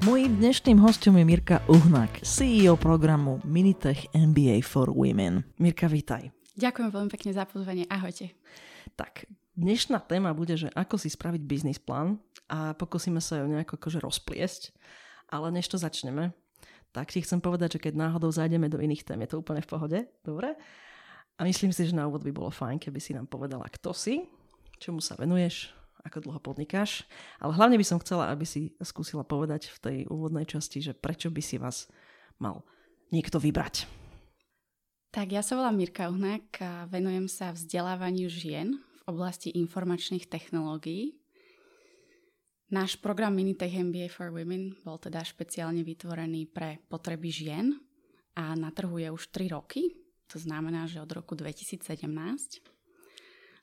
Mojím dnešným hostom je Mirka Uhnak, CEO programu Minitech MBA for Women. Mirka, vítaj. Ďakujem veľmi pekne za pozvanie. Ahojte. Tak, dnešná téma bude, že ako si spraviť biznis plán a pokúsime sa ju nejako akože rozpliesť. Ale než to začneme, tak ti chcem povedať, že keď náhodou zajdeme do iných tém, je to úplne v pohode. Dobre? A myslím si, že na úvod by bolo fajn, keby si nám povedala, kto si, čomu sa venuješ, ako dlho podnikáš. Ale hlavne by som chcela, aby si skúsila povedať v tej úvodnej časti, že prečo by si vás mal niekto vybrať. Tak ja sa volám Mirka Uhnak a venujem sa vzdelávaniu žien v oblasti informačných technológií. Náš program Minitech MBA for Women bol teda špeciálne vytvorený pre potreby žien a na trhu je už 3 roky, to znamená, že od roku 2017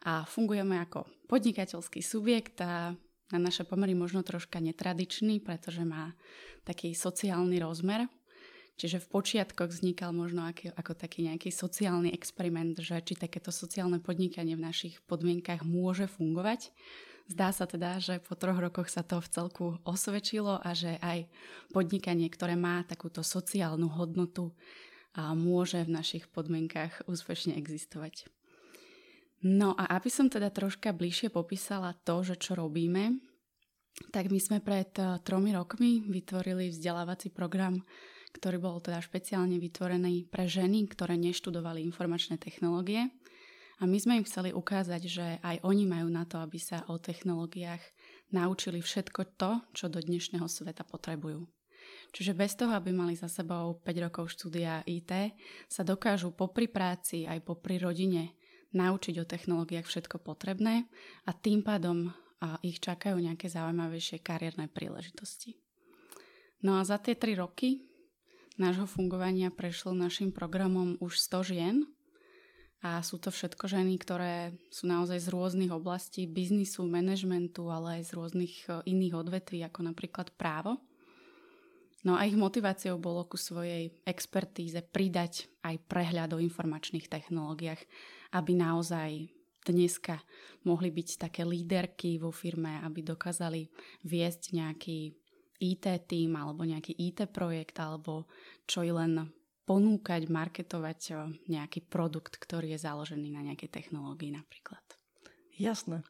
a fungujeme ako podnikateľský subjekt a na naše pomery možno troška netradičný, pretože má taký sociálny rozmer. Čiže v počiatkoch vznikal možno ako, ako taký nejaký sociálny experiment, že či takéto sociálne podnikanie v našich podmienkach môže fungovať. Zdá sa teda, že po troch rokoch sa to v celku osvedčilo a že aj podnikanie, ktoré má takúto sociálnu hodnotu, a môže v našich podmienkach úspešne existovať. No a aby som teda troška bližšie popísala to, že čo robíme, tak my sme pred eh, tromi rokmi vytvorili vzdelávací program, ktorý bol teda špeciálne vytvorený pre ženy, ktoré neštudovali informačné technológie. A my sme im chceli ukázať, že aj oni majú na to, aby sa o technológiách naučili všetko to, čo do dnešného sveta potrebujú. Čiže bez toho, aby mali za sebou 5 rokov štúdia IT, sa dokážu popri práci aj popri rodine naučiť o technológiách všetko potrebné a tým pádom ich čakajú nejaké zaujímavejšie kariérne príležitosti. No a za tie tri roky nášho fungovania prešlo našim programom už 100 žien a sú to všetko ženy, ktoré sú naozaj z rôznych oblastí biznisu, manažmentu, ale aj z rôznych e, iných odvetví, ako napríklad právo. No a ich motiváciou bolo ku svojej expertíze pridať aj prehľad o informačných technológiách aby naozaj dneska mohli byť také líderky vo firme, aby dokázali viesť nejaký IT tým alebo nejaký IT projekt alebo čo i len ponúkať, marketovať nejaký produkt, ktorý je založený na nejakej technológii napríklad. Jasné.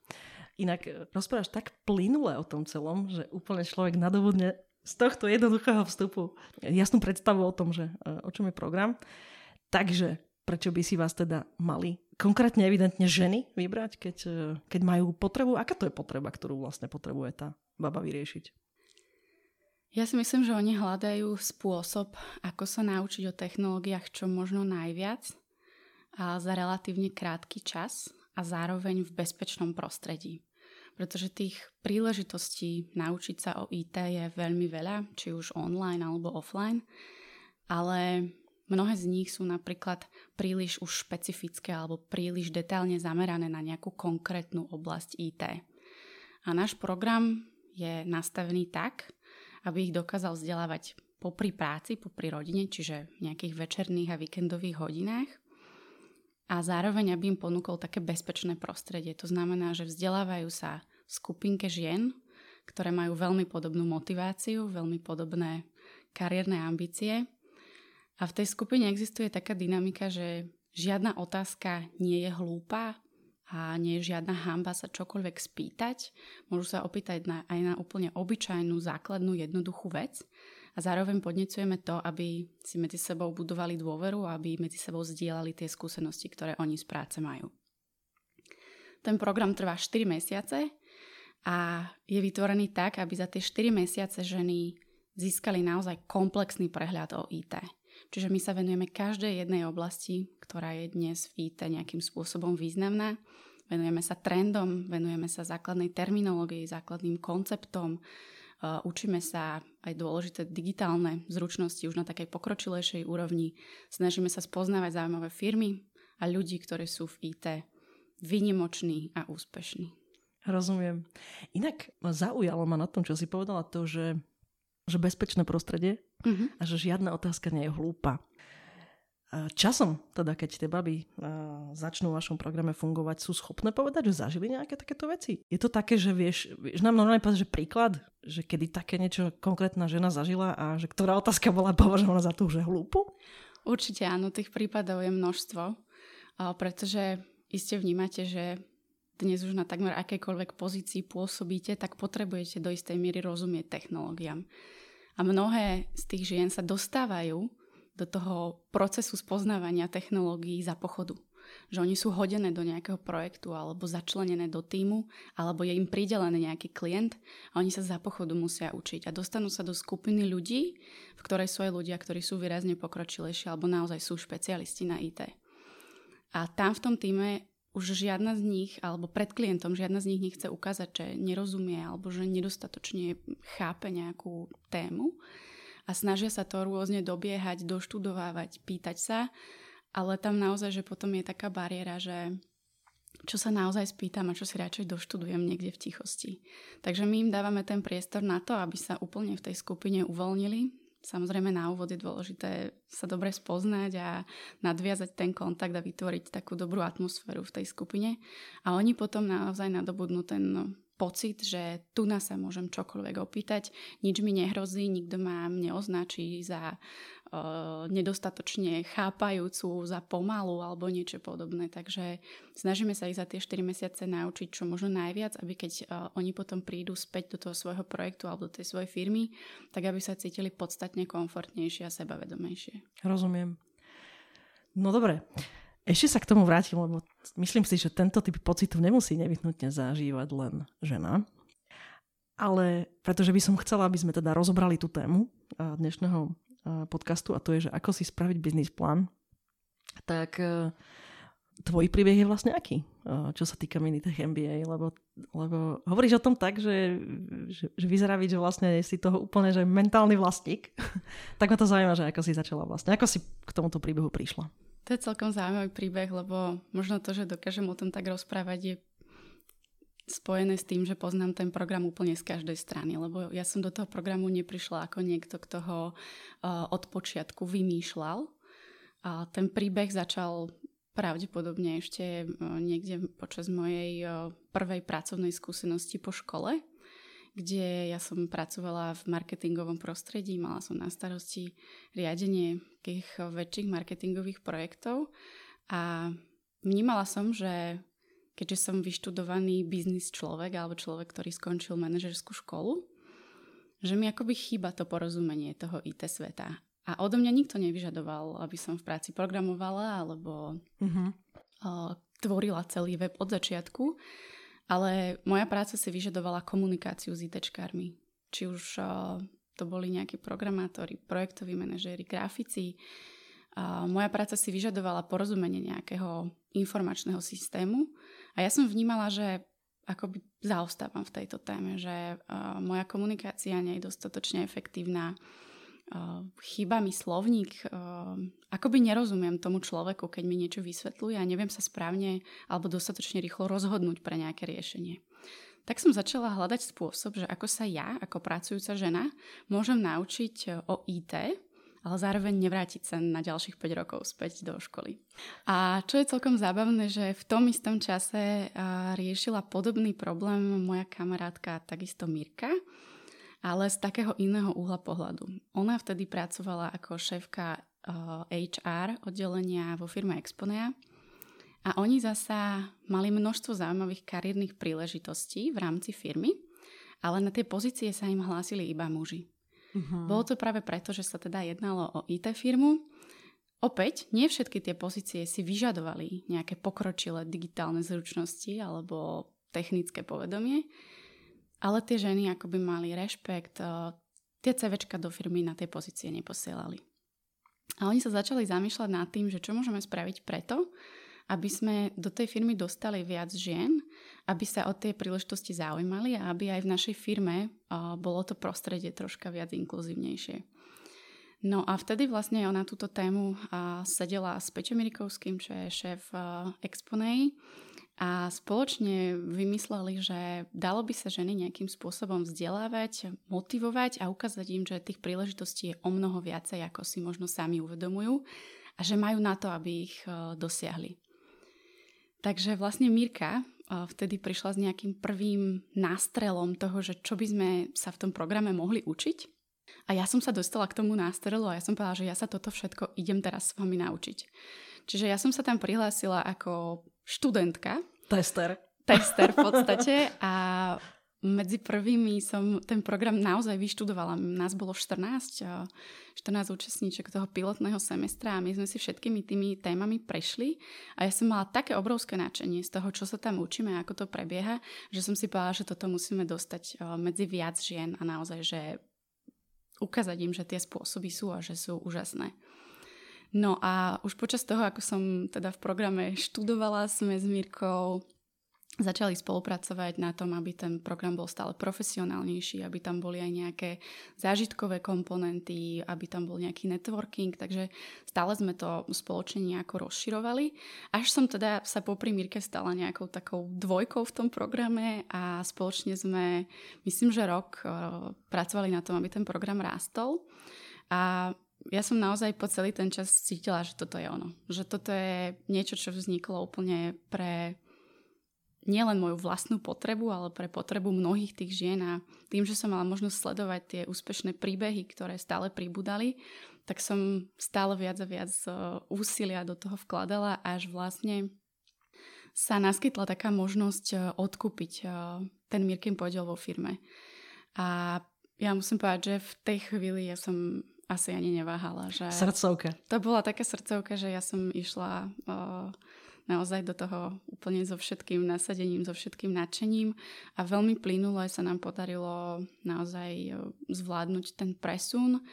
Inak e, rozprávaš tak plynule o tom celom, že úplne človek nadobudne z tohto jednoduchého vstupu jasnú predstavu o tom, že e, o čom je program. Takže prečo by si vás teda mali konkrétne evidentne ženy vybrať, keď, e, keď majú potrebu? Aká to je potreba, ktorú vlastne potrebuje tá baba vyriešiť? Ja si myslím, že oni hľadajú spôsob, ako sa naučiť o technológiách čo možno najviac a za relatívne krátky čas a zároveň v bezpečnom prostredí. Pretože tých príležitostí naučiť sa o IT je veľmi veľa, či už online alebo offline, ale Mnohé z nich sú napríklad príliš už špecifické alebo príliš detailne zamerané na nejakú konkrétnu oblasť IT. A náš program je nastavený tak, aby ich dokázal vzdelávať popri práci, popri rodine, čiže v nejakých večerných a víkendových hodinách a zároveň aby im ponúkol také bezpečné prostredie. To znamená, že vzdelávajú sa v skupinke žien, ktoré majú veľmi podobnú motiváciu, veľmi podobné kariérne ambície a v tej skupine existuje taká dynamika, že žiadna otázka nie je hlúpa a nie je žiadna hamba sa čokoľvek spýtať. Môžu sa opýtať na, aj na úplne obyčajnú, základnú, jednoduchú vec. A zároveň podnecujeme to, aby si medzi sebou budovali dôveru aby medzi sebou zdieľali tie skúsenosti, ktoré oni z práce majú. Ten program trvá 4 mesiace a je vytvorený tak, aby za tie 4 mesiace ženy získali naozaj komplexný prehľad o IT. Čiže my sa venujeme každej jednej oblasti, ktorá je dnes v IT nejakým spôsobom významná. Venujeme sa trendom, venujeme sa základnej terminológii, základným konceptom, učíme sa aj dôležité digitálne zručnosti už na takej pokročilejšej úrovni. Snažíme sa spoznávať zaujímavé firmy a ľudí, ktorí sú v IT vynimoční a úspešní. Rozumiem. Inak zaujalo ma na tom, čo si povedala to, že, že bezpečné prostredie uh-huh. a že žiadna otázka nie je hlúpa. Časom, teda keď tie baby uh, začnú v vašom programe fungovať, sú schopné povedať, že zažili nejaké takéto veci? Je to také, že vieš, vieš nám normálne povedať, že príklad, že kedy také niečo konkrétna žena zažila a že ktorá otázka bola považovaná za tú, že hlúpu? Určite áno, tých prípadov je množstvo, pretože iste vnímate, že dnes už na takmer akejkoľvek pozícii pôsobíte, tak potrebujete do istej miery rozumieť technológiám. A mnohé z tých žien sa dostávajú do toho procesu spoznávania technológií za pochodu. Že oni sú hodené do nejakého projektu alebo začlenené do týmu, alebo je im pridelený nejaký klient a oni sa za pochodu musia učiť a dostanú sa do skupiny ľudí, v ktorej sú aj ľudia, ktorí sú výrazne pokročilejší alebo naozaj sú špecialisti na IT. A tam v tom týme už žiadna z nich, alebo pred klientom žiadna z nich nechce ukázať, že nerozumie alebo že nedostatočne chápe nejakú tému a snažia sa to rôzne dobiehať, doštudovávať, pýtať sa, ale tam naozaj, že potom je taká bariéra, že čo sa naozaj spýtam a čo si radšej doštudujem niekde v tichosti. Takže my im dávame ten priestor na to, aby sa úplne v tej skupine uvoľnili. Samozrejme na úvod je dôležité sa dobre spoznať a nadviazať ten kontakt a vytvoriť takú dobrú atmosféru v tej skupine. A oni potom naozaj nadobudnú ten pocit, že tu nás sa môžem čokoľvek opýtať, nič mi nehrozí, nikto ma neoznačí za uh, nedostatočne chápajúcu, za pomalu alebo niečo podobné. Takže snažíme sa ich za tie 4 mesiace naučiť čo možno najviac, aby keď uh, oni potom prídu späť do toho svojho projektu alebo do tej svojej firmy, tak aby sa cítili podstatne komfortnejšie a sebavedomejšie. Rozumiem. No dobre. Ešte sa k tomu vrátim, lebo myslím si, že tento typ pocitu nemusí nevyhnutne zažívať len žena. Ale pretože by som chcela, aby sme teda rozobrali tú tému dnešného podcastu a to je, že ako si spraviť biznis plán, tak e, tvoj príbeh je vlastne aký, čo sa týka Minitech MBA, lebo, lebo hovoríš o tom tak, že, že, že vyzerá byť, že vlastne si toho úplne že mentálny vlastník. tak ma to zaujíma, že ako si začala vlastne, ako si k tomuto príbehu prišla. To je celkom zaujímavý príbeh, lebo možno to, že dokážem o tom tak rozprávať, je spojené s tým, že poznám ten program úplne z každej strany, lebo ja som do toho programu neprišla ako niekto, kto ho od počiatku vymýšľal. A ten príbeh začal pravdepodobne ešte uh, niekde počas mojej uh, prvej pracovnej skúsenosti po škole, kde ja som pracovala v marketingovom prostredí, mala som na starosti riadenie tých väčších marketingových projektov a vnímala som, že keďže som vyštudovaný biznis človek alebo človek, ktorý skončil manažerskú školu, že mi akoby chýba to porozumenie toho IT sveta. A odo mňa nikto nevyžadoval, aby som v práci programovala alebo uh-huh. tvorila celý web od začiatku. Ale moja práca si vyžadovala komunikáciu s ITčkármi. Či už uh, to boli nejakí programátori, projektoví manažéri, grafici. Uh, moja práca si vyžadovala porozumenie nejakého informačného systému a ja som vnímala, že akoby zaostávam v tejto téme, že uh, moja komunikácia nie je dostatočne efektívna, Uh, chýba mi slovník, uh, akoby nerozumiem tomu človeku, keď mi niečo vysvetľuje a neviem sa správne alebo dostatočne rýchlo rozhodnúť pre nejaké riešenie. Tak som začala hľadať spôsob, že ako sa ja, ako pracujúca žena, môžem naučiť uh, o IT, ale zároveň nevrátiť sa na ďalších 5 rokov späť do školy. A čo je celkom zábavné, že v tom istom čase riešila podobný problém moja kamarátka, takisto Mirka, ale z takého iného uhla pohľadu. Ona vtedy pracovala ako šéfka uh, eh, HR oddelenia vo firme Exponea a oni zasa mali množstvo zaujímavých kariérnych príležitostí v rámci firmy, ale na tie pozície sa im hlásili iba muži. Uh-huh. Bolo to práve preto, že sa teda jednalo o IT firmu. Opäť, nie všetky tie pozície si vyžadovali nejaké pokročilé digitálne zručnosti alebo technické povedomie, ale tie ženy akoby mali rešpekt, uh, tie CVčka do firmy na tie pozície neposielali. A oni sa začali zamýšľať nad tým, že čo môžeme spraviť preto, aby sme do tej firmy dostali viac žien, aby sa o tie príležitosti zaujímali a aby aj v našej firme bolo to prostredie troška viac inkluzívnejšie. No a vtedy vlastne ona túto tému sedela s Peťom Mirikovským, čo je šéf Exponej a spoločne vymysleli, že dalo by sa ženy nejakým spôsobom vzdelávať, motivovať a ukázať im, že tých príležitostí je o mnoho viacej, ako si možno sami uvedomujú a že majú na to, aby ich e, dosiahli. Takže vlastne Mirka e, vtedy prišla s nejakým prvým nástrelom toho, že čo by sme sa v tom programe mohli učiť. A ja som sa dostala k tomu nástrelu a ja som povedala, že ja sa toto všetko idem teraz s vami naučiť. Čiže ja som sa tam prihlásila ako študentka. Tester. Tester v podstate a medzi prvými som ten program naozaj vyštudovala. Nás bolo 14, 14 účastníček toho pilotného semestra a my sme si všetkými tými témami prešli a ja som mala také obrovské náčenie z toho, čo sa tam učíme a ako to prebieha, že som si povedala, že toto musíme dostať medzi viac žien a naozaj, že ukázať im, že tie spôsoby sú a že sú úžasné. No a už počas toho, ako som teda v programe študovala, sme s Mírkou začali spolupracovať na tom, aby ten program bol stále profesionálnejší, aby tam boli aj nejaké zážitkové komponenty, aby tam bol nejaký networking, takže stále sme to spoločne nejako rozširovali. Až som teda sa popri Mirke stala nejakou takou dvojkou v tom programe a spoločne sme, myslím, že rok eh, pracovali na tom, aby ten program rástol. A ja som naozaj po celý ten čas cítila, že toto je ono. Že toto je niečo, čo vzniklo úplne pre nielen moju vlastnú potrebu, ale pre potrebu mnohých tých žien a tým, že som mala možnosť sledovať tie úspešné príbehy, ktoré stále pribudali, tak som stále viac a viac e, úsilia do toho vkladala, až vlastne sa naskytla taká možnosť e, odkúpiť e, ten Mirkin podiel vo firme. A ja musím povedať, že v tej chvíli ja som asi ani neváhala. Že srdcovka. To bola taká srdcovka, že ja som išla uh, naozaj do toho úplne so všetkým nasadením, so všetkým nadšením a veľmi plynulo sa nám podarilo naozaj zvládnuť ten presun.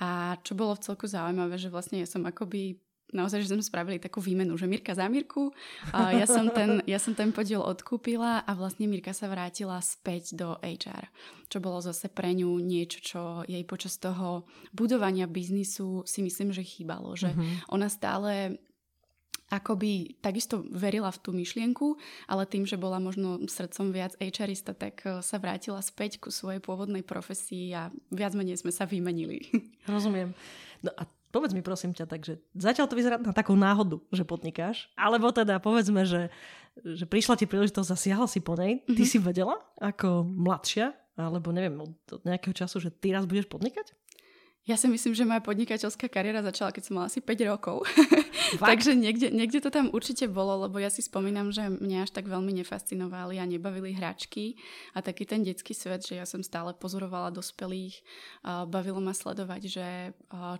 A čo bolo v celku zaujímavé, že vlastne ja som akoby naozaj, že sme spravili takú výmenu, že Mirka za Mirku, a ja, som ten, ja som ten podiel odkúpila a vlastne Mirka sa vrátila späť do HR, čo bolo zase pre ňu niečo, čo jej počas toho budovania biznisu si myslím, že chýbalo, že uh-huh. ona stále akoby takisto verila v tú myšlienku, ale tým, že bola možno srdcom viac HRista, tak e, sa vrátila späť ku svojej pôvodnej profesii a viac menej sme sa vymenili. Rozumiem. No a Povedz mi prosím ťa, takže zatiaľ to vyzerá na takú náhodu, že podnikáš, alebo teda povedzme, že, že prišla ti príležitosť a siahla si po nej. Ty mm-hmm. si vedela ako mladšia, alebo neviem, od nejakého času, že ty raz budeš podnikať? Ja si myslím, že moja podnikateľská kariéra začala, keď som mala asi 5 rokov. Takže niekde, niekde to tam určite bolo, lebo ja si spomínam, že mňa až tak veľmi nefascinovali a nebavili hračky a taký ten detský svet, že ja som stále pozorovala dospelých. Bavilo ma sledovať, že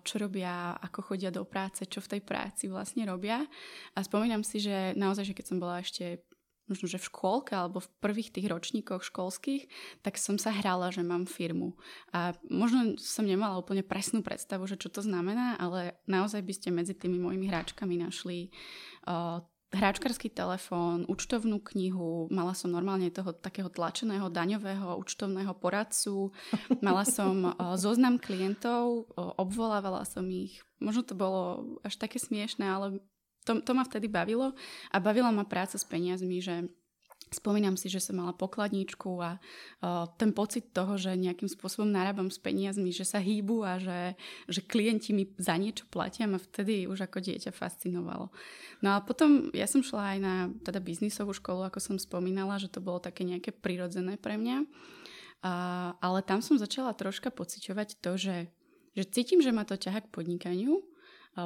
čo robia, ako chodia do práce, čo v tej práci vlastne robia. A spomínam si, že naozaj, že keď som bola ešte možno, že v škôlke alebo v prvých tých ročníkoch školských, tak som sa hrala, že mám firmu. A možno som nemala úplne presnú predstavu, že čo to znamená, ale naozaj by ste medzi tými mojimi hráčkami našli uh, hráčkarský telefón, účtovnú knihu, mala som normálne toho takého tlačeného daňového účtovného poradcu, mala som uh, zoznam klientov, uh, obvolávala som ich. Možno to bolo až také smiešné, ale to, to ma vtedy bavilo a bavila ma práca s peniazmi, že Spomínam si, že som mala pokladničku a uh, ten pocit toho, že nejakým spôsobom narábam s peniazmi, že sa hýbu a že, že klienti mi za niečo platia, ma vtedy už ako dieťa fascinovalo. No a potom ja som šla aj na teda biznisovú školu, ako som spomínala, že to bolo také nejaké prirodzené pre mňa. Uh, ale tam som začala troška pociťovať to, že, že cítim, že ma to ťaha k podnikaniu,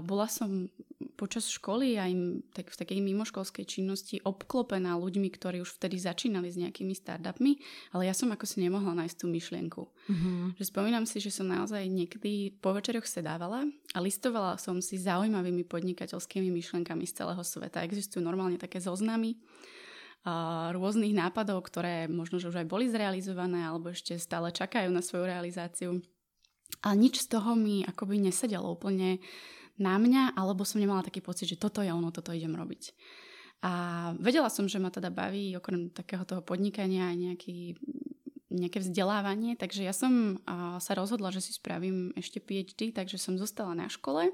bola som počas školy aj tak v takej mimoškolskej činnosti obklopená ľuďmi, ktorí už vtedy začínali s nejakými startupmi, ale ja som ako si nemohla nájsť tú myšlienku. Mm-hmm. Že spomínam si, že som naozaj niekedy po večeroch sedávala a listovala som si zaujímavými podnikateľskými myšlienkami z celého sveta. Existujú normálne také zoznamy rôznych nápadov, ktoré možno, že už aj boli zrealizované alebo ešte stále čakajú na svoju realizáciu. A nič z toho mi akoby nesedelo úplne na mňa, alebo som nemala taký pocit, že toto je ono, toto idem robiť. A vedela som, že ma teda baví okrem takého toho podnikania aj nejaký, nejaké vzdelávanie, takže ja som sa rozhodla, že si spravím ešte PhD, takže som zostala na škole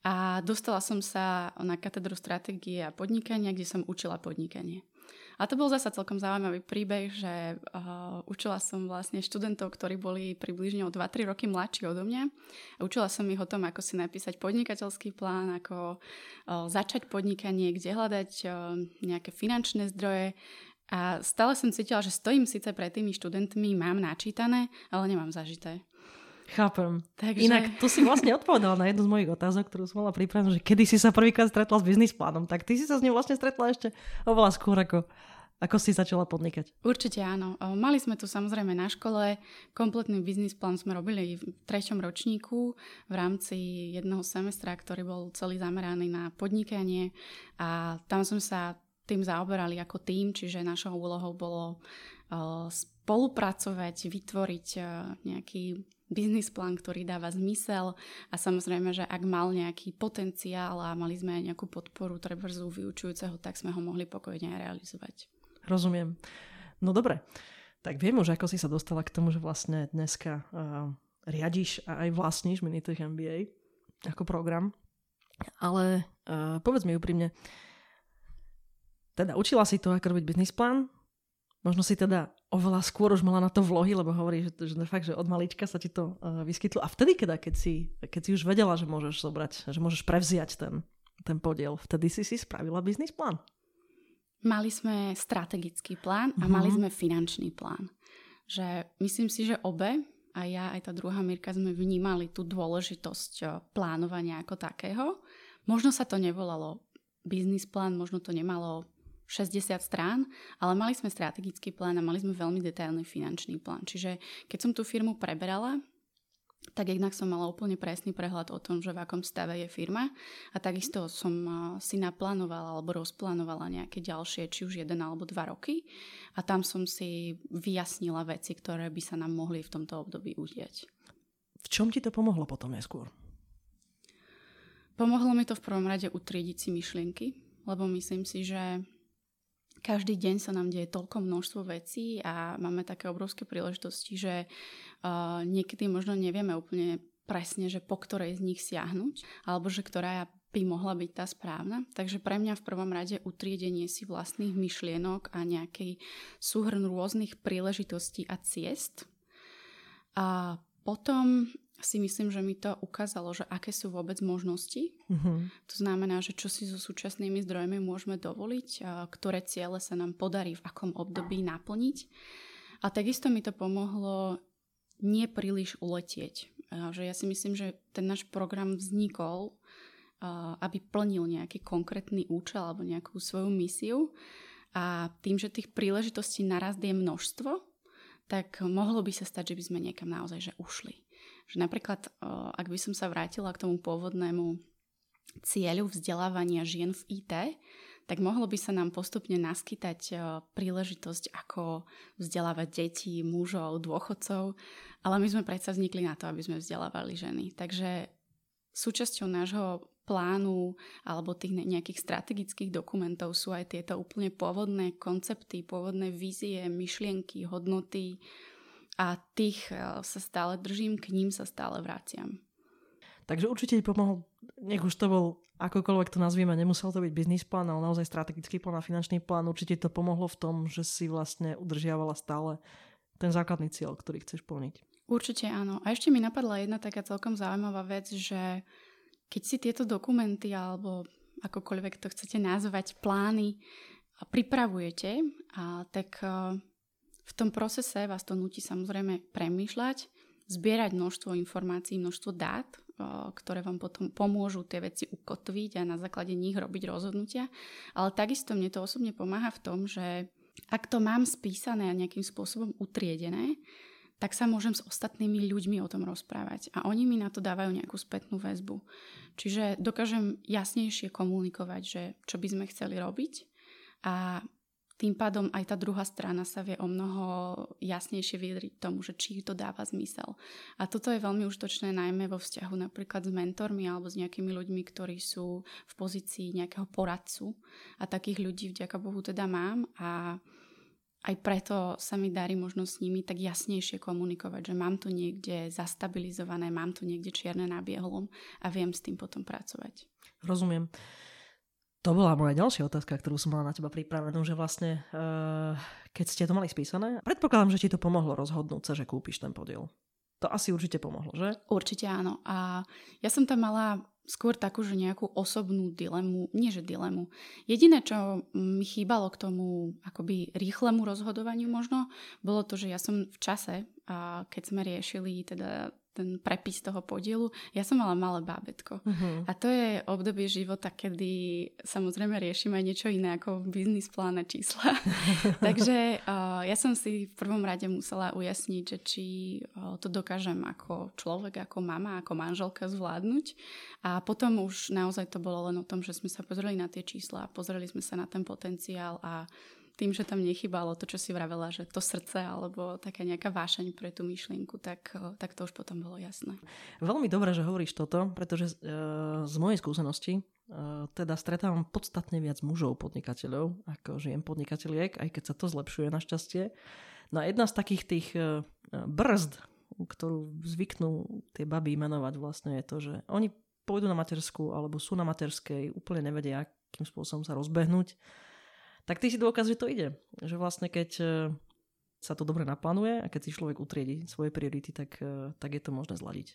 a dostala som sa na katedru stratégie a podnikania, kde som učila podnikanie. A to bol zasa celkom zaujímavý príbeh, že uh, učila som vlastne študentov, ktorí boli približne o 2-3 roky mladší odo mňa. Učila som ich o tom, ako si napísať podnikateľský plán, ako uh, začať podnikanie, kde hľadať uh, nejaké finančné zdroje. A stále som cítila, že stojím síce pred tými študentmi, mám načítané, ale nemám zažité. Chápem. Takže... Inak to si vlastne odpovedala na jednu z mojich otázok, ktorú som mala pripravenú, že kedy si sa prvýkrát stretla s biznis plánom. Tak ty si sa s ním vlastne stretla ešte oveľa skôr ako, ako si začala podnikať. Určite áno. Mali sme tu samozrejme na škole. Kompletný biznis plán sme robili v treťom ročníku v rámci jedného semestra, ktorý bol celý zameraný na podnikanie. A tam sme sa tým zaoberali ako tým, čiže našou úlohou bolo spolupracovať, vytvoriť nejaký biznis plán, ktorý dáva zmysel a samozrejme, že ak mal nejaký potenciál a mali sme aj nejakú podporu trebrzu vyučujúceho, tak sme ho mohli pokojne aj realizovať. Rozumiem. No dobre, tak viem už, ako si sa dostala k tomu, že vlastne dneska uh, riadiš a aj vlastníš Minitech MBA ako program. Ale uh, povedz mi úprimne, teda učila si to, ako robiť biznis plán, možno si teda oveľa skôr už mala na to vlohy, lebo hovorí, že, že fakt, že od malička sa ti to uh, vyskytlo. A vtedy, keď, keď, si, keď si už vedela, že môžeš zobrať, že môžeš prevziať ten, ten podiel, vtedy si si spravila biznis plán? Mali sme strategický plán a uh-huh. mali sme finančný plán. Že myslím si, že obe, a ja aj tá druhá Mirka sme vnímali tú dôležitosť eh, plánovania ako takého. Možno sa to nevolalo biznis plán, možno to nemalo 60 strán, ale mali sme strategický plán a mali sme veľmi detailný finančný plán. Čiže keď som tú firmu preberala, tak jednak som mala úplne presný prehľad o tom, že v akom stave je firma a takisto som si naplánovala alebo rozplánovala nejaké ďalšie, či už jeden alebo dva roky a tam som si vyjasnila veci, ktoré by sa nám mohli v tomto období udieť. V čom ti to pomohlo potom neskôr? Pomohlo mi to v prvom rade utriediť si myšlienky, lebo myslím si, že každý deň sa nám deje toľko množstvo vecí a máme také obrovské príležitosti, že uh, niekedy možno nevieme úplne presne, že po ktorej z nich siahnuť, alebo že ktorá by mohla byť tá správna. Takže pre mňa v prvom rade utriedenie si vlastných myšlienok a nejaký súhrn rôznych príležitostí a ciest. A potom si myslím, že mi to ukázalo, že aké sú vôbec možnosti. Uh-huh. To znamená, že čo si so súčasnými zdrojmi môžeme dovoliť, ktoré ciele sa nám podarí v akom období naplniť. A takisto mi to pomohlo nie príliš uletieť. Že ja si myslím, že ten náš program vznikol, aby plnil nejaký konkrétny účel alebo nejakú svoju misiu. A tým, že tých príležitostí naraz je množstvo, tak mohlo by sa stať, že by sme niekam naozaj že ušli. Že napríklad, ak by som sa vrátila k tomu pôvodnému cieľu vzdelávania žien v IT, tak mohlo by sa nám postupne naskytať príležitosť, ako vzdelávať detí, mužov, dôchodcov, ale my sme predsa vznikli na to, aby sme vzdelávali ženy. Takže súčasťou nášho plánu alebo tých nejakých strategických dokumentov sú aj tieto úplne pôvodné koncepty, pôvodné vízie, myšlienky, hodnoty, a tých eh, sa stále držím, k ním sa stále vraciam. Takže určite ti pomohol, nech už to bol akokoľvek to nazvieme, nemusel to byť biznis plán, ale naozaj strategický plán a finančný plán. Určite to pomohlo v tom, že si vlastne udržiavala stále ten základný cieľ, ktorý chceš plniť. Určite áno. A ešte mi napadla jedna taká celkom zaujímavá vec, že keď si tieto dokumenty alebo akokoľvek to chcete nazvať, plány pripravujete, a tak eh, v tom procese vás to nutí samozrejme premýšľať, zbierať množstvo informácií, množstvo dát, ktoré vám potom pomôžu tie veci ukotviť a na základe nich robiť rozhodnutia. Ale takisto mne to osobne pomáha v tom, že ak to mám spísané a nejakým spôsobom utriedené, tak sa môžem s ostatnými ľuďmi o tom rozprávať a oni mi na to dávajú nejakú spätnú väzbu. Čiže dokážem jasnejšie komunikovať, že čo by sme chceli robiť a tým pádom aj tá druhá strana sa vie o mnoho jasnejšie vyjadriť tomu, že či to dáva zmysel. A toto je veľmi užitočné najmä vo vzťahu napríklad s mentormi alebo s nejakými ľuďmi, ktorí sú v pozícii nejakého poradcu. A takých ľudí vďaka Bohu teda mám a aj preto sa mi darí možno s nimi tak jasnejšie komunikovať, že mám tu niekde zastabilizované, mám tu niekde čierne na bielom a viem s tým potom pracovať. Rozumiem. To bola moja ďalšia otázka, ktorú som mala na teba pripravenú, že vlastne uh, keď ste to mali spísané, predpokladám, že ti to pomohlo rozhodnúť sa, že kúpiš ten podiel. To asi určite pomohlo, že? Určite áno. A ja som tam mala skôr takú, že nejakú osobnú dilemu, nie že dilemu. Jediné, čo mi chýbalo k tomu akoby rýchlemu rozhodovaniu možno, bolo to, že ja som v čase, keď sme riešili teda ten prepis toho podielu. Ja som mala malé bábetko. Uh-huh. A to je obdobie života, kedy samozrejme riešime aj niečo iné ako biznis plán a čísla. Takže uh, ja som si v prvom rade musela ujasniť, že či uh, to dokážem ako človek, ako mama, ako manželka zvládnuť. A potom už naozaj to bolo len o tom, že sme sa pozreli na tie čísla, pozreli sme sa na ten potenciál a tým, že tam nechybalo to, čo si vravela, že to srdce alebo taká nejaká vášeň pre tú myšlienku, tak, tak to už potom bolo jasné. Veľmi dobré, že hovoríš toto, pretože e, z mojej skúsenosti e, teda stretávam podstatne viac mužov podnikateľov ako žien podnikateľiek, aj keď sa to zlepšuje našťastie. No a jedna z takých tých e, brzd, ktorú zvyknú tie baby menovať vlastne je to, že oni pôjdu na matersku alebo sú na materskej, úplne nevedia, akým spôsobom sa rozbehnúť tak ty si dôkaz, že to ide. Že vlastne keď e, sa to dobre naplánuje a keď si človek utriedi svoje priority, tak, e, tak je to možné zladiť.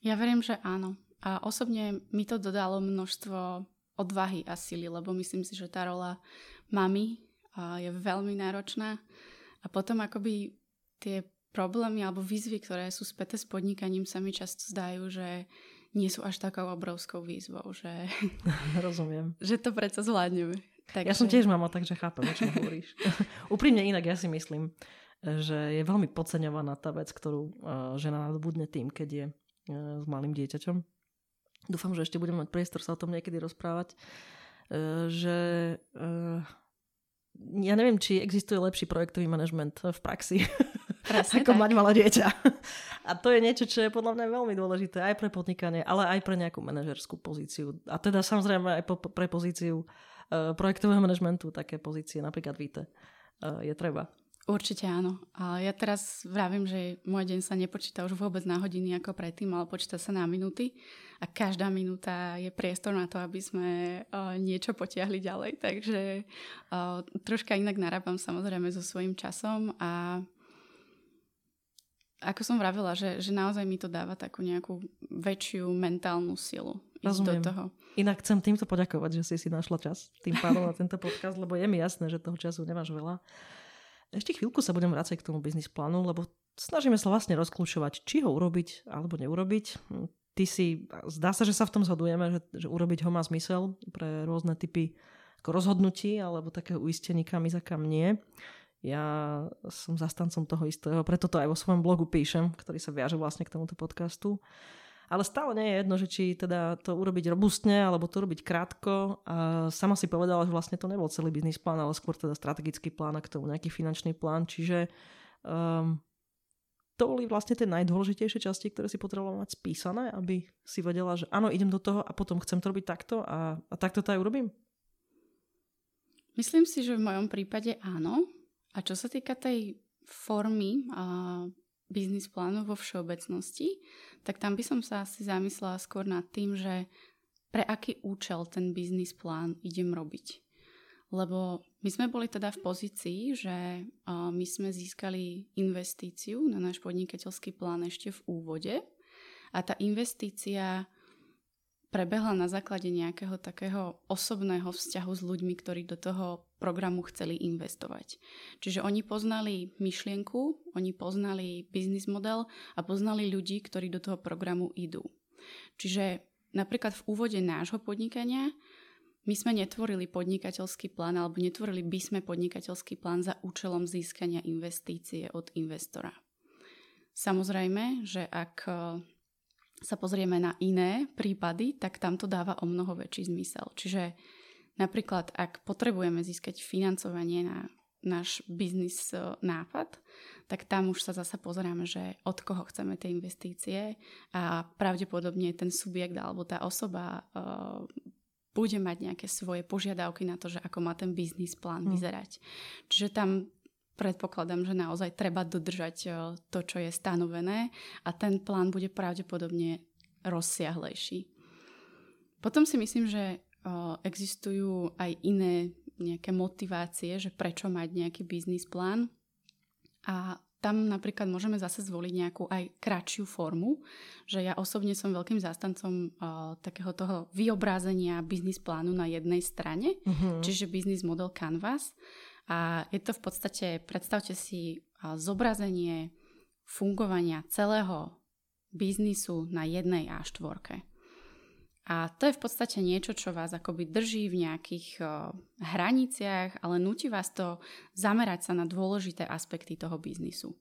Ja verím, že áno. A osobne mi to dodalo množstvo odvahy a sily, lebo myslím si, že tá rola mamy je veľmi náročná. A potom akoby tie problémy alebo výzvy, ktoré sú späté s podnikaním, sa mi často zdajú, že nie sú až takou obrovskou výzvou, že, Rozumiem. že to predsa zvládneme. Takže... Ja som tiež mama, takže chápem, o čom hovoríš. Úprimne inak ja si myslím, že je veľmi podceňovaná tá vec, ktorú uh, žena nadobudne tým, keď je uh, s malým dieťaťom. Dúfam, že ešte budeme mať priestor sa o tom niekedy rozprávať. Uh, že uh, ja neviem, či existuje lepší projektový manažment v praxi. Presne ako tak. mať malé dieťa. A to je niečo, čo je podľa mňa veľmi dôležité aj pre podnikanie, ale aj pre nejakú manažerskú pozíciu. A teda samozrejme aj po, pre pozíciu Eh, projektového manažmentu také pozície, napríklad víte, eh, je treba. Určite áno. Ja teraz vravím, že môj deň sa nepočíta už vôbec na hodiny ako predtým, ale počíta sa na minúty a každá minúta je priestor na to, aby sme uh, niečo potiahli ďalej. Takže troška inak narábam samozrejme so svojím časom a ako som vravila, že, že naozaj mi to dáva takú nejakú väčšiu mentálnu silu Rozumiem. do toho. Inak chcem týmto poďakovať, že si si našla čas tým pádom na tento podcast, lebo je mi jasné, že toho času nemáš veľa. Ešte chvíľku sa budem vrácať k tomu biznis plánu, lebo snažíme sa vlastne rozklúčovať, či ho urobiť alebo neurobiť. Ty si, zdá sa, že sa v tom zhodujeme, že, že urobiť ho má zmysel pre rôzne typy ako rozhodnutí alebo takého uistení kam ísť a kam nie. Ja som zastancom toho istého, preto to aj vo svojom blogu píšem, ktorý sa viaže vlastne k tomuto podcastu. Ale stále nie je jedno, že či teda to urobiť robustne, alebo to robiť krátko. A sama si povedala, že vlastne to nebol celý biznis plán, ale skôr teda strategický plán a k tomu nejaký finančný plán. Čiže um, to boli vlastne tie najdôležitejšie časti, ktoré si potrebovala mať spísané, aby si vedela, že áno, idem do toho a potom chcem to robiť takto a, a takto to aj urobím? Myslím si, že v mojom prípade áno. A čo sa týka tej formy a biznis plánu vo všeobecnosti, tak tam by som sa asi zamyslela skôr nad tým, že pre aký účel ten biznis plán idem robiť. Lebo my sme boli teda v pozícii, že my sme získali investíciu na náš podnikateľský plán ešte v úvode a tá investícia prebehla na základe nejakého takého osobného vzťahu s ľuďmi, ktorí do toho programu chceli investovať. Čiže oni poznali myšlienku, oni poznali biznis model a poznali ľudí, ktorí do toho programu idú. Čiže napríklad v úvode nášho podnikania my sme netvorili podnikateľský plán alebo netvorili by sme podnikateľský plán za účelom získania investície od investora. Samozrejme, že ak sa pozrieme na iné prípady, tak tam to dáva o mnoho väčší zmysel. Čiže Napríklad, ak potrebujeme získať financovanie na náš biznis e, nápad, tak tam už sa zasa pozeráme, že od koho chceme tie investície a pravdepodobne ten subjekt alebo tá osoba uh, bude mať nejaké svoje požiadavky na to, že ako má ten biznis plán hm. vyzerať. Mm. Čiže tam predpokladám, že naozaj treba dodržať uh, to, čo je stanovené a ten plán bude pravdepodobne rozsiahlejší. Potom si myslím, že uh, existujú aj iné nejaké motivácie, že prečo mať nejaký biznis plán. A tam napríklad môžeme zase zvoliť nejakú aj kratšiu formu, že ja osobne som veľkým zástancom uh, takého toho vyobrázenia biznis plánu na jednej strane, uh-huh. čiže biznis model Canvas. A je to v podstate, predstavte si zobrazenie fungovania celého biznisu na jednej A4. A to je v podstate niečo, čo vás akoby drží v nejakých o, hraniciach, ale nutí vás to zamerať sa na dôležité aspekty toho biznisu.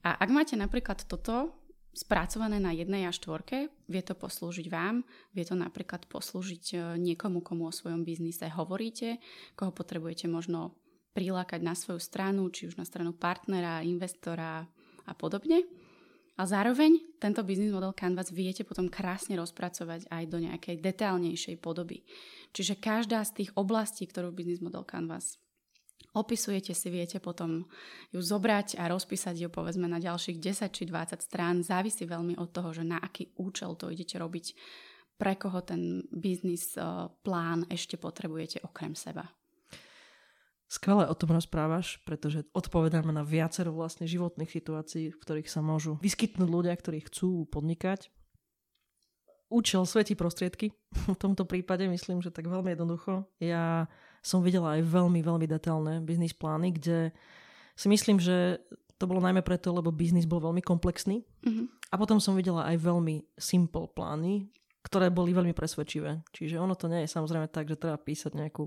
A ak máte napríklad toto spracované na jednej a štvorke, vie to poslúžiť vám, vie to napríklad poslúžiť niekomu, komu o svojom biznise hovoríte, koho potrebujete možno prilákať na svoju stranu, či už na stranu partnera, investora a podobne a zároveň tento business model Canvas viete potom krásne rozpracovať aj do nejakej detailnejšej podoby. Čiže každá z tých oblastí, ktorú business model Canvas opisujete si, viete potom ju zobrať a rozpísať ju povedzme na ďalších 10 či 20 strán. Závisí veľmi od toho, že na aký účel to idete robiť, pre koho ten biznis eh, plán ešte potrebujete okrem seba. Skvelé o tom rozprávaš, pretože odpovedáme na viacero vlastne životných situácií, v ktorých sa môžu vyskytnúť ľudia, ktorí chcú podnikať. Účel svetí prostriedky. V tomto prípade myslím, že tak veľmi jednoducho. Ja som videla aj veľmi, veľmi detailné biznis plány, kde si myslím, že to bolo najmä preto, lebo biznis bol veľmi komplexný. Mm-hmm. A potom som videla aj veľmi simple plány, ktoré boli veľmi presvedčivé. Čiže ono to nie je samozrejme tak, že treba písať nejakú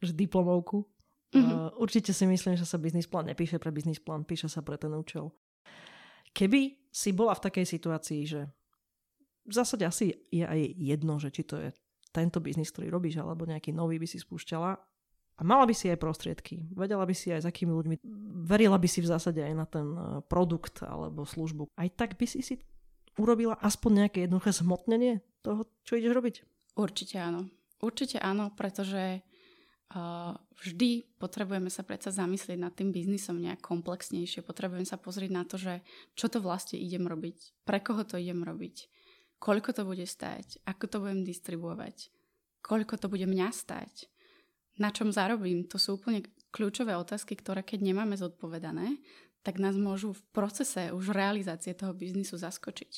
že diplomovku, Mm-hmm. Určite si myslím, že sa biznis plán nepíše pre biznis plán, píše sa pre ten účel. Keby si bola v takej situácii, že v zásade asi je aj jedno, že či to je tento biznis, ktorý robíš, alebo nejaký nový by si spúšťala a mala by si aj prostriedky, vedela by si aj s akými ľuďmi, verila by si v zásade aj na ten eh, produkt alebo službu. Aj tak by si si urobila aspoň nejaké jednoduché zhmotnenie toho, čo ideš robiť? Určite áno. Určite áno, pretože vždy potrebujeme sa predsa zamyslieť nad tým biznisom nejak komplexnejšie. Potrebujeme sa pozrieť na to, že čo to vlastne idem robiť, pre koho to idem robiť, koľko to bude stáť, ako to budem distribuovať, koľko to bude mňa stáť, na čom zarobím. To sú úplne kľúčové otázky, ktoré keď nemáme zodpovedané, tak nás môžu v procese už realizácie toho biznisu zaskočiť.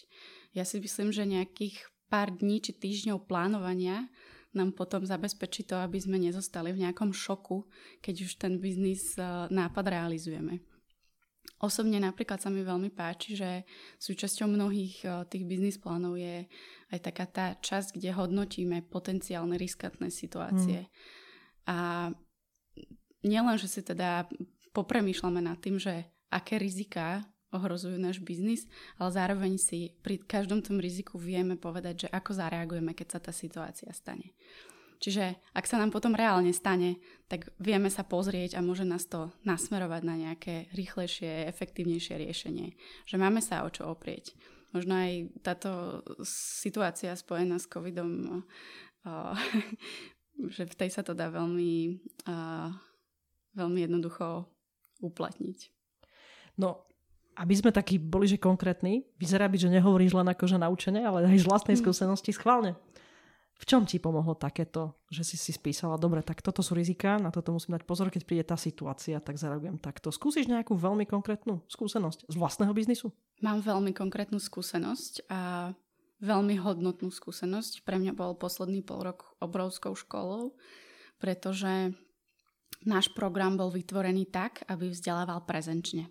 Ja si myslím, že nejakých pár dní či týždňov plánovania nám potom zabezpečí to, aby sme nezostali v nejakom šoku, keď už ten biznis e, nápad realizujeme. Osobne napríklad sa mi veľmi páči, že súčasťou mnohých e, tých biznis plánov je aj taká tá časť, kde hodnotíme potenciálne riskantné situácie. Mm. A nielen, že si teda popremýšľame nad tým, že aké rizika ohrozujú náš biznis, ale zároveň si pri každom tom riziku vieme povedať, že ako zareagujeme, keď sa tá situácia stane. Čiže ak sa nám potom reálne stane, tak vieme sa pozrieť a môže nás to nasmerovať na nejaké rýchlejšie, efektívnejšie riešenie. Že máme sa o čo oprieť. Možno aj táto situácia spojená s covidom, že v tej sa to dá veľmi, veľmi jednoducho uplatniť. No, aby sme takí boli, že konkrétni, vyzerá byť, že nehovoríš len akože naučenie, ale aj z vlastnej mm. skúsenosti schválne. V čom ti pomohlo takéto, že si si spísala, dobre, tak toto sú rizika, na toto musím dať pozor, keď príde tá situácia, tak zareagujem takto. Skúsiš nejakú veľmi konkrétnu skúsenosť z vlastného biznisu? Mám veľmi konkrétnu skúsenosť a veľmi hodnotnú skúsenosť. Pre mňa bol posledný pol rok obrovskou školou, pretože náš program bol vytvorený tak, aby vzdelával prezenčne.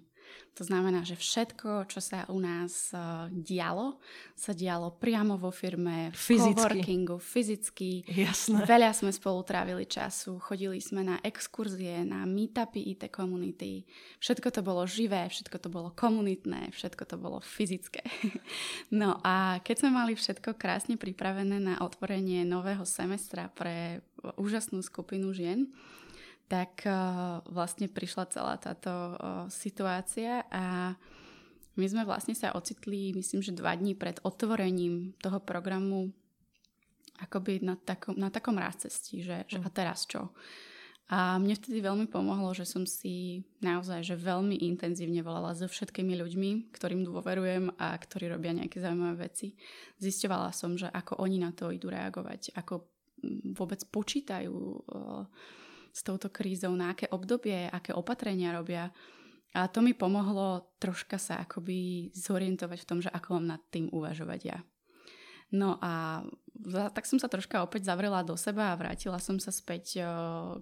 To znamená, že všetko, čo sa u nás uh, dialo, sa dialo priamo vo firme, v fyzicky. coworkingu, fyzicky. Jasné. Veľa sme spolu trávili času, chodili sme na exkurzie, na meetupy IT community. Všetko to bolo živé, všetko to bolo komunitné, všetko to bolo fyzické. no a keď sme mali všetko krásne pripravené na otvorenie nového semestra pre úžasnú skupinu žien, tak uh, vlastne prišla celá táto uh, situácia a my sme vlastne sa ocitli, myslím, že dva dní pred otvorením toho programu akoby na takom, na takom rázcestí, že, že a teraz čo? A mne vtedy veľmi pomohlo, že som si naozaj že veľmi intenzívne volala so všetkými ľuďmi, ktorým dôverujem a ktorí robia nejaké zaujímavé veci. Zisťovala som, že ako oni na to idú reagovať, ako vôbec počítajú uh, s touto krízou, na aké obdobie, aké opatrenia robia. A to mi pomohlo troška sa akoby zorientovať v tom, že ako mám nad tým uvažovať ja. No a tak som sa troška opäť zavrela do seba a vrátila som sa späť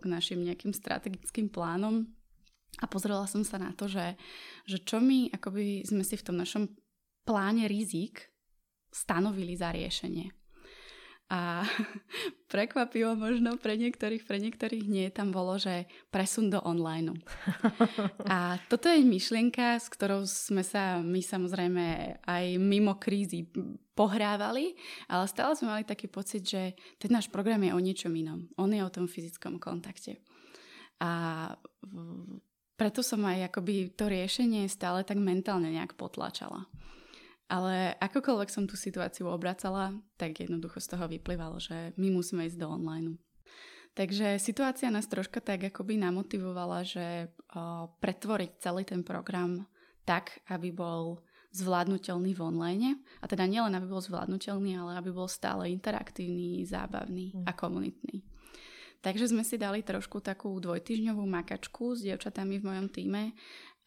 k našim nejakým strategickým plánom a pozrela som sa na to, že, že čo my akoby sme si v tom našom pláne rizik stanovili za riešenie. A prekvapivo možno pre niektorých, pre niektorých nie, tam bolo, že presun do online. A toto je myšlienka, s ktorou sme sa my samozrejme aj mimo krízy pohrávali, ale stále sme mali taký pocit, že ten náš program je o niečom inom. On je o tom fyzickom kontakte. A preto som aj akoby to riešenie stále tak mentálne nejak potlačala. Ale akokoľvek som tú situáciu obracala, tak jednoducho z toho vyplývalo, že my musíme ísť do online. Takže situácia nás troška tak akoby namotivovala, že o, pretvoriť celý ten program tak, aby bol zvládnutelný v online. A teda nielen, aby bol zvládnutelný, ale aby bol stále interaktívny, zábavný mm. a komunitný. Takže sme si dali trošku takú dvojtyžňovú makačku s dievčatami v mojom týme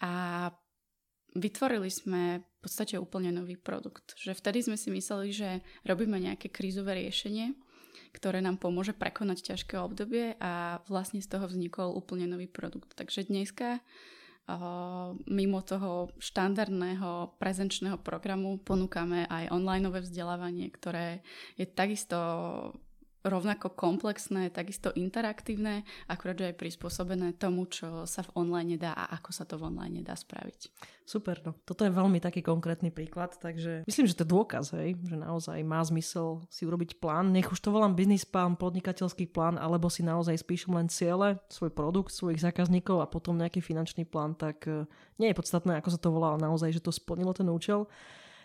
a vytvorili sme v podstate úplne nový produkt. Že vtedy sme si mysleli, že robíme nejaké krízové riešenie, ktoré nám pomôže prekonať ťažké obdobie a vlastne z toho vznikol úplne nový produkt. Takže dneska mimo toho štandardného prezenčného programu ponúkame aj online vzdelávanie, ktoré je takisto rovnako komplexné, takisto interaktívne, akurát, že aj prispôsobené tomu, čo sa v online dá a ako sa to v online dá spraviť. Super, no. Toto je veľmi taký konkrétny príklad, takže myslím, že to je dôkaz, hej, že naozaj má zmysel si urobiť plán, nech už to volám biznis plán, podnikateľský plán, alebo si naozaj spíšem len ciele, svoj produkt, svojich zákazníkov a potom nejaký finančný plán, tak eh, nie je podstatné, ako sa to volá, naozaj, že to splnilo ten účel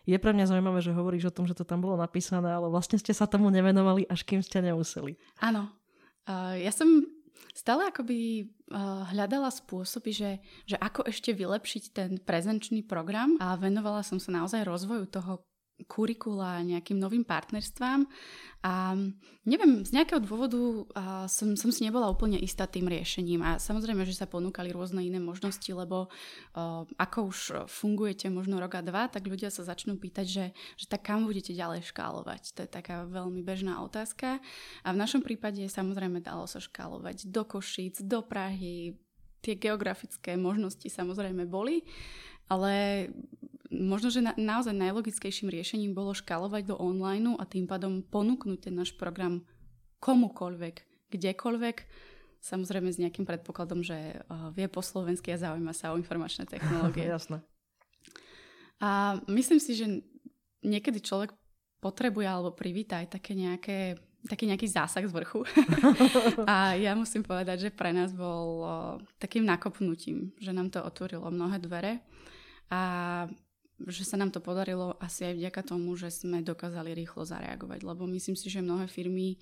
je pre mňa zaujímavé, že hovoríš o tom, že to tam bolo napísané, ale vlastne ste sa tomu nevenovali, až kým ste nemuseli. Áno. Uh, ja som stále akoby uh, hľadala spôsoby, že, že ako ešte vylepšiť ten prezenčný program a venovala som sa naozaj rozvoju toho kurikula, nejakým novým partnerstvám. A neviem, z nejakého dôvodu som, som si nebola úplne istá tým riešením. A samozrejme, že sa ponúkali rôzne iné možnosti, lebo uh, ako už fungujete možno rok a dva, tak ľudia sa začnú pýtať, že, že tak kam budete ďalej škálovať. To je taká veľmi bežná otázka. A v našom prípade samozrejme dalo sa škálovať do Košíc, do Prahy, tie geografické možnosti samozrejme boli, ale možno, že na, naozaj najlogickejším riešením bolo škalovať do online a tým pádom ponúknuť ten náš program komukoľvek, kdekoľvek, samozrejme s nejakým predpokladom, že uh, vie po slovensky a zaujíma sa o informačné technológie. Jasné. A myslím si, že niekedy človek potrebuje alebo privíta aj také nejaké taký nejaký zásah z vrchu. a ja musím povedať, že pre nás bol uh, takým nakopnutím, že nám to otvorilo mnohé dvere. A že sa nám to podarilo asi aj vďaka tomu, že sme dokázali rýchlo zareagovať, lebo myslím si, že mnohé firmy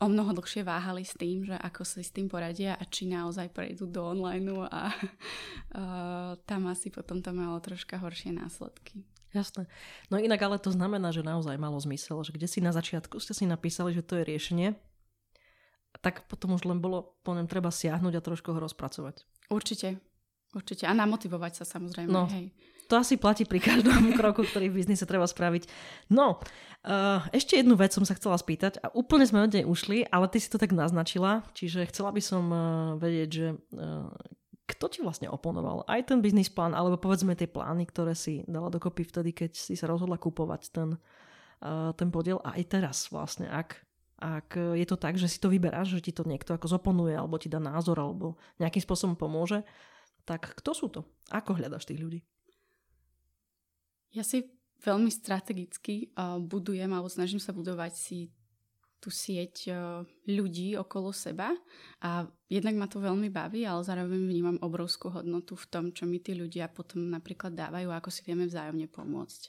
o mnoho dlhšie váhali s tým, že ako si s tým poradia a či naozaj prejdú do online a uh, tam asi potom to malo troška horšie následky. Jasné. No inak ale to znamená, že naozaj malo zmysel, že kde si na začiatku ste si napísali, že to je riešenie, tak potom už len bolo po ňom treba siahnuť a trošku ho rozpracovať. Určite. Určite. A namotivovať sa samozrejme. No, hej. To asi platí pri každom kroku, ktorý v biznise treba spraviť. No, uh, ešte jednu vec som sa chcela spýtať a úplne sme od nej ušli, ale ty si to tak naznačila, čiže chcela by som uh, vedieť, že uh, kto ti vlastne oponoval? Aj ten biznis plán, alebo povedzme tie plány, ktoré si dala dokopy vtedy, keď si sa rozhodla kupovať ten, uh, ten podiel. A aj teraz vlastne, ak, ak je to tak, že si to vyberáš, že ti to niekto ako zoponuje, alebo ti dá názor, alebo nejakým spôsobom pomôže, tak kto sú to? Ako hľadaš tých ľudí? Ja si veľmi strategicky uh, budujem, alebo snažím sa budovať si tú sieť ľudí okolo seba a jednak ma to veľmi baví, ale zároveň vnímam obrovskú hodnotu v tom, čo mi tí ľudia potom napríklad dávajú a ako si vieme vzájomne pomôcť.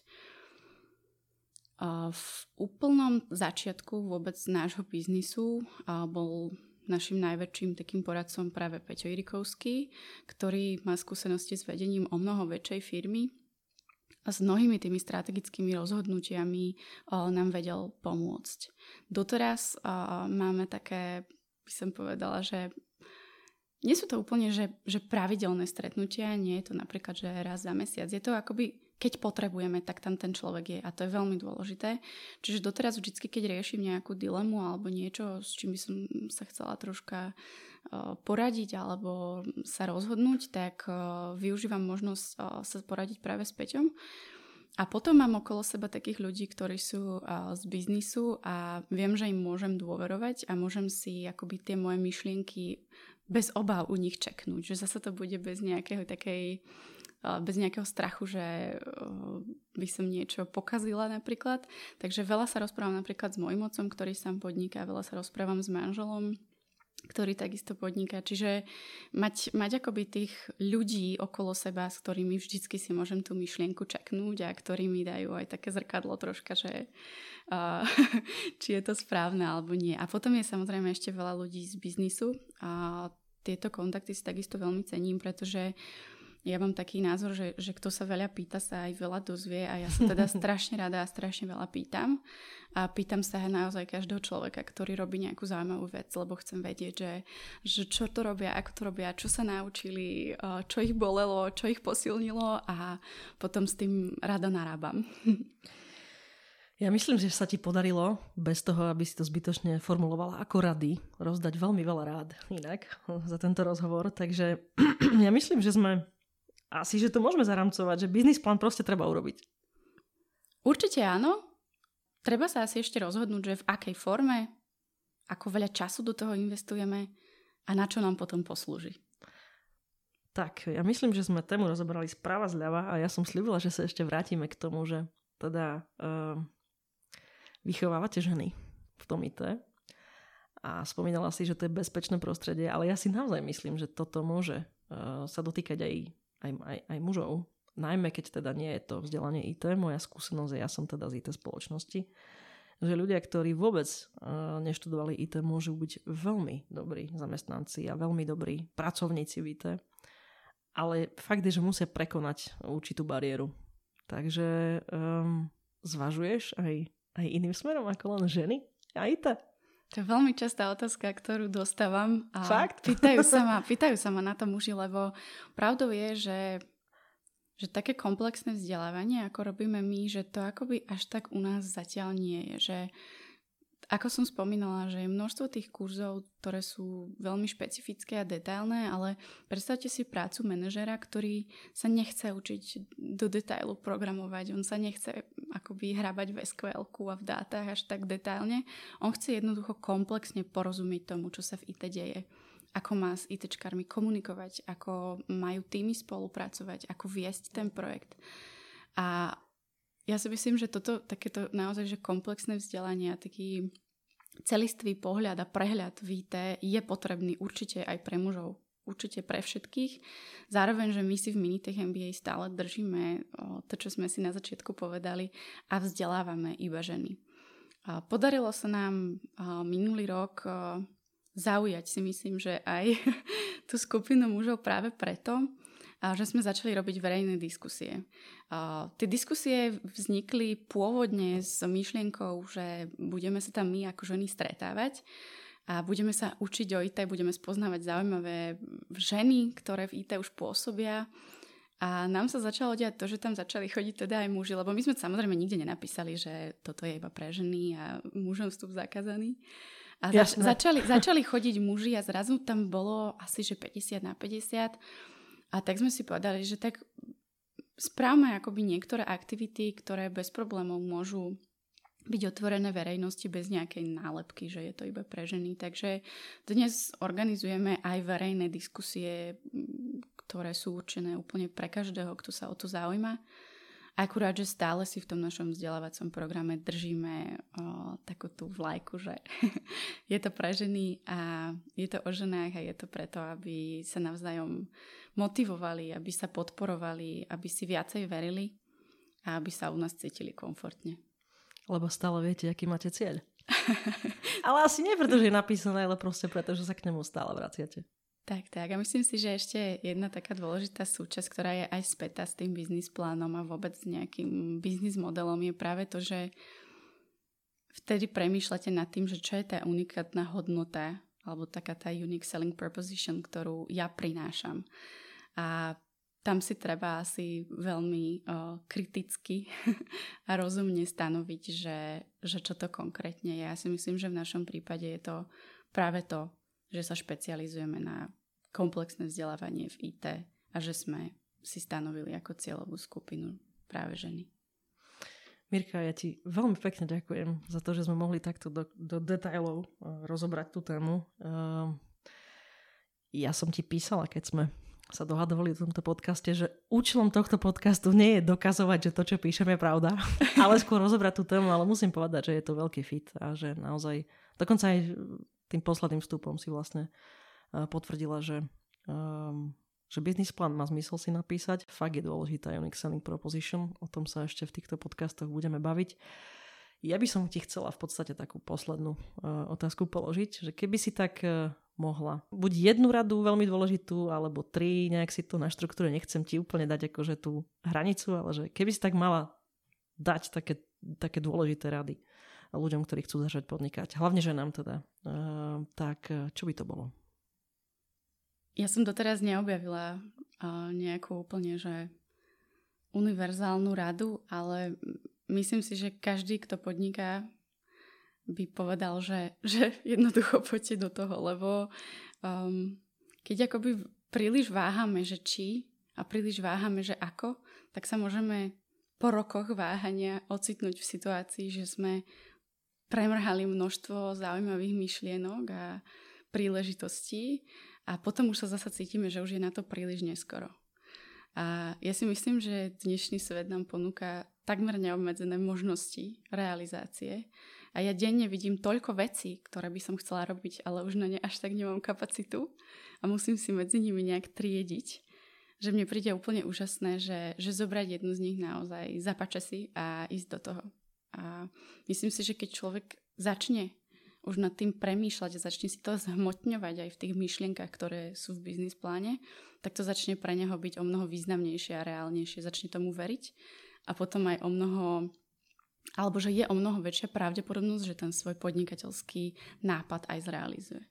V úplnom začiatku vôbec nášho biznisu bol našim najväčším takým poradcom práve Peťo Irikovský, ktorý má skúsenosti s vedením o mnoho väčšej firmy s mnohými tými strategickými rozhodnutiami o, nám vedel pomôcť. Doteraz o, máme také, by som povedala, že nie sú to úplne, že, že pravidelné stretnutia, nie je to napríklad, že raz za mesiac. Je to akoby, keď potrebujeme, tak tam ten človek je a to je veľmi dôležité. Čiže doteraz vždycky, keď riešim nejakú dilemu alebo niečo, s čím by som sa chcela troška poradiť alebo sa rozhodnúť, tak využívam možnosť sa poradiť práve s Peťom. A potom mám okolo seba takých ľudí, ktorí sú z biznisu a viem, že im môžem dôverovať a môžem si akoby tie moje myšlienky bez obáv u nich čeknúť. Že zase to bude bez nejakého takej bez nejakého strachu, že by som niečo pokazila napríklad. Takže veľa sa rozprávam napríklad s mojim otcom, ktorý sám podniká, veľa sa rozprávam s manželom, ktorý takisto podniká. Čiže mať, mať akoby tých ľudí okolo seba, s ktorými vždycky si môžem tú myšlienku čaknúť a ktorí mi dajú aj také zrkadlo troška, že uh, či je to správne alebo nie. A potom je samozrejme ešte veľa ľudí z biznisu a tieto kontakty si takisto veľmi cením, pretože ja mám taký názor, že, že kto sa veľa pýta, sa aj veľa dozvie a ja sa teda strašne rada a strašne veľa pýtam. A pýtam sa naozaj každého človeka, ktorý robí nejakú zaujímavú vec, lebo chcem vedieť, že, že čo to robia, ako to robia, čo sa naučili, čo ich bolelo, čo ich posilnilo a potom s tým rada narábam. Ja myslím, že sa ti podarilo, bez toho, aby si to zbytočne formulovala ako rady, rozdať veľmi veľa rád inak za tento rozhovor. Takže ja myslím, že sme asi, že to môžeme zaramcovať, že biznis plán proste treba urobiť. Určite áno. Treba sa asi ešte rozhodnúť, že v akej forme, ako veľa času do toho investujeme a na čo nám potom poslúži. Tak, ja myslím, že sme tému rozobrali správa zľava a ja som slibila, že sa ešte vrátime k tomu, že teda uh, vychovávate ženy v tom IT a spomínala si, že to je bezpečné prostredie, ale ja si naozaj myslím, že toto môže uh, sa dotýkať aj aj, aj, aj mužov. Najmä keď teda nie je to vzdelanie IT, moja skúsenosť, ja som teda z IT spoločnosti, že ľudia, ktorí vôbec uh, neštudovali IT, môžu byť veľmi dobrí zamestnanci a veľmi dobrí pracovníci v IT. Ale fakt je, že musia prekonať určitú bariéru. Takže um, zvažuješ aj, aj iným smerom ako len ženy a IT? To je veľmi častá otázka, ktorú dostávam. A Fakt? Pýtajú sa, ma, pýtajú sa ma na to muži, lebo pravdou je, že, že také komplexné vzdelávanie, ako robíme my, že to akoby až tak u nás zatiaľ nie je. Že ako som spomínala, že je množstvo tých kurzov, ktoré sú veľmi špecifické a detailné, ale predstavte si prácu manažera, ktorý sa nechce učiť do detailu programovať, on sa nechce akoby hrabať v sql a v dátach až tak detailne. On chce jednoducho komplexne porozumieť tomu, čo sa v IT deje ako má s ITčkármi komunikovať, ako majú týmy spolupracovať, ako viesť ten projekt. A ja si myslím, že toto takéto naozaj že komplexné vzdelanie a taký celistvý pohľad a prehľad VT je potrebný určite aj pre mužov. Určite pre všetkých. Zároveň, že my si v Minitech MBA stále držíme to, čo sme si na začiatku povedali a vzdelávame iba ženy. Podarilo sa nám minulý rok zaujať si myslím, že aj tú skupinu mužov práve preto, že sme začali robiť verejné diskusie. Tie diskusie vznikli pôvodne s myšlienkou, že budeme sa tam my ako ženy stretávať a budeme sa učiť o IT, budeme spoznávať zaujímavé ženy, ktoré v IT už pôsobia. A nám sa začalo diať to, že tam začali chodiť teda aj muži, lebo my sme samozrejme nikde nenapísali, že toto je iba pre ženy a mužom vstup zakázaný. A zač- začali, začali chodiť muži a zrazu tam bolo asi, že 50 na 50. A tak sme si povedali, že tak správame akoby niektoré aktivity, ktoré bez problémov môžu byť otvorené verejnosti bez nejakej nálepky, že je to iba pre ženy. Takže dnes organizujeme aj verejné diskusie, ktoré sú určené úplne pre každého, kto sa o to zaujíma. Akurát, že stále si v tom našom vzdelávacom programe držíme o, takú tú vlajku, že je to pre ženy a je to o ženách a je to preto, aby sa navzájom motivovali, aby sa podporovali, aby si viacej verili a aby sa u nás cítili komfortne. Lebo stále viete, aký máte cieľ. ale asi nie preto, že je napísané, ale proste preto, že sa k nemu stále vraciate. Tak, tak. A myslím si, že ešte jedna taká dôležitá súčasť, ktorá je aj spätá s tým biznis plánom a vôbec s nejakým biznis modelom je práve to, že vtedy premýšľate nad tým, že čo je tá unikátna hodnota alebo taká tá unique selling proposition, ktorú ja prinášam. A tam si treba asi veľmi o, kriticky a rozumne stanoviť, že, že čo to konkrétne je. Ja si myslím, že v našom prípade je to práve to, že sa špecializujeme na komplexné vzdelávanie v IT a že sme si stanovili ako cieľovú skupinu práve ženy. Mirka, ja ti veľmi pekne ďakujem za to, že sme mohli takto do, do detajlov uh, rozobrať tú tému. Uh, ja som ti písala, keď sme sa dohadovali v tomto podcaste, že účelom tohto podcastu nie je dokazovať, že to, čo píšem, je pravda, ale skôr rozobrať tú tému, ale musím povedať, že je to veľký fit a že naozaj, dokonca aj tým posledným vstupom si vlastne uh, potvrdila, že, um, že business plán má zmysel si napísať. Fakt je dôležitá unique selling proposition. O tom sa ešte v týchto podcastoch budeme baviť. Ja by som ti chcela v podstate takú poslednú uh, otázku položiť, že keby si tak uh, mohla buď jednu radu veľmi dôležitú, alebo tri, nejak si to na štruktúre nechcem ti úplne dať akože tú hranicu, ale že keby si tak mala dať také, také dôležité rady ľuďom, ktorí chcú začať podnikať, hlavne ženám teda, uh, tak uh, čo by to bolo? Ja som doteraz neobjavila uh, nejakú úplne, že univerzálnu radu, ale myslím si, že každý, kto podniká, by povedal, že, že jednoducho poďte do toho, lebo um, keď akoby príliš váhame, že či a príliš váhame, že ako, tak sa môžeme po rokoch váhania ocitnúť v situácii, že sme premrhali množstvo zaujímavých myšlienok a príležitostí a potom už sa zasa cítime, že už je na to príliš neskoro. A ja si myslím, že dnešný svet nám ponúka takmer neobmedzené možnosti realizácie. A ja denne vidím toľko vecí, ktoré by som chcela robiť, ale už na ne až tak nemám kapacitu a musím si medzi nimi nejak triediť. Že mne príde úplne úžasné, že, že zobrať jednu z nich naozaj, zapače si a ísť do toho. A myslím si, že keď človek začne už nad tým premýšľať a začne si to zhmotňovať aj v tých myšlienkach, ktoré sú v biznis pláne, tak to začne pre neho byť o mnoho významnejšie a reálnejšie. Začne tomu veriť a potom aj o mnoho alebo že je o mnoho väčšia pravdepodobnosť, že ten svoj podnikateľský nápad aj zrealizuje.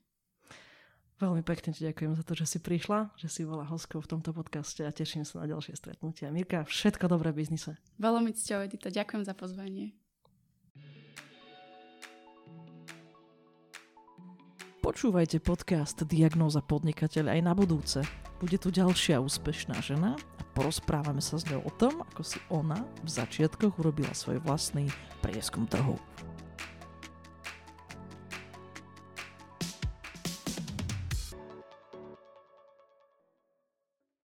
Veľmi pekne ti ďakujem za to, že si prišla, že si bola hostkou v tomto podcaste a teším sa na ďalšie stretnutia. Mirka, všetko dobré v biznise. Veľmi cťou, Edita. Ďakujem za pozvanie. Počúvajte podcast Diagnóza podnikateľ aj na budúce. Bude tu ďalšia úspešná žena porozprávame sa s ňou o tom, ako si ona v začiatkoch urobila svoj vlastný prieskum trhu.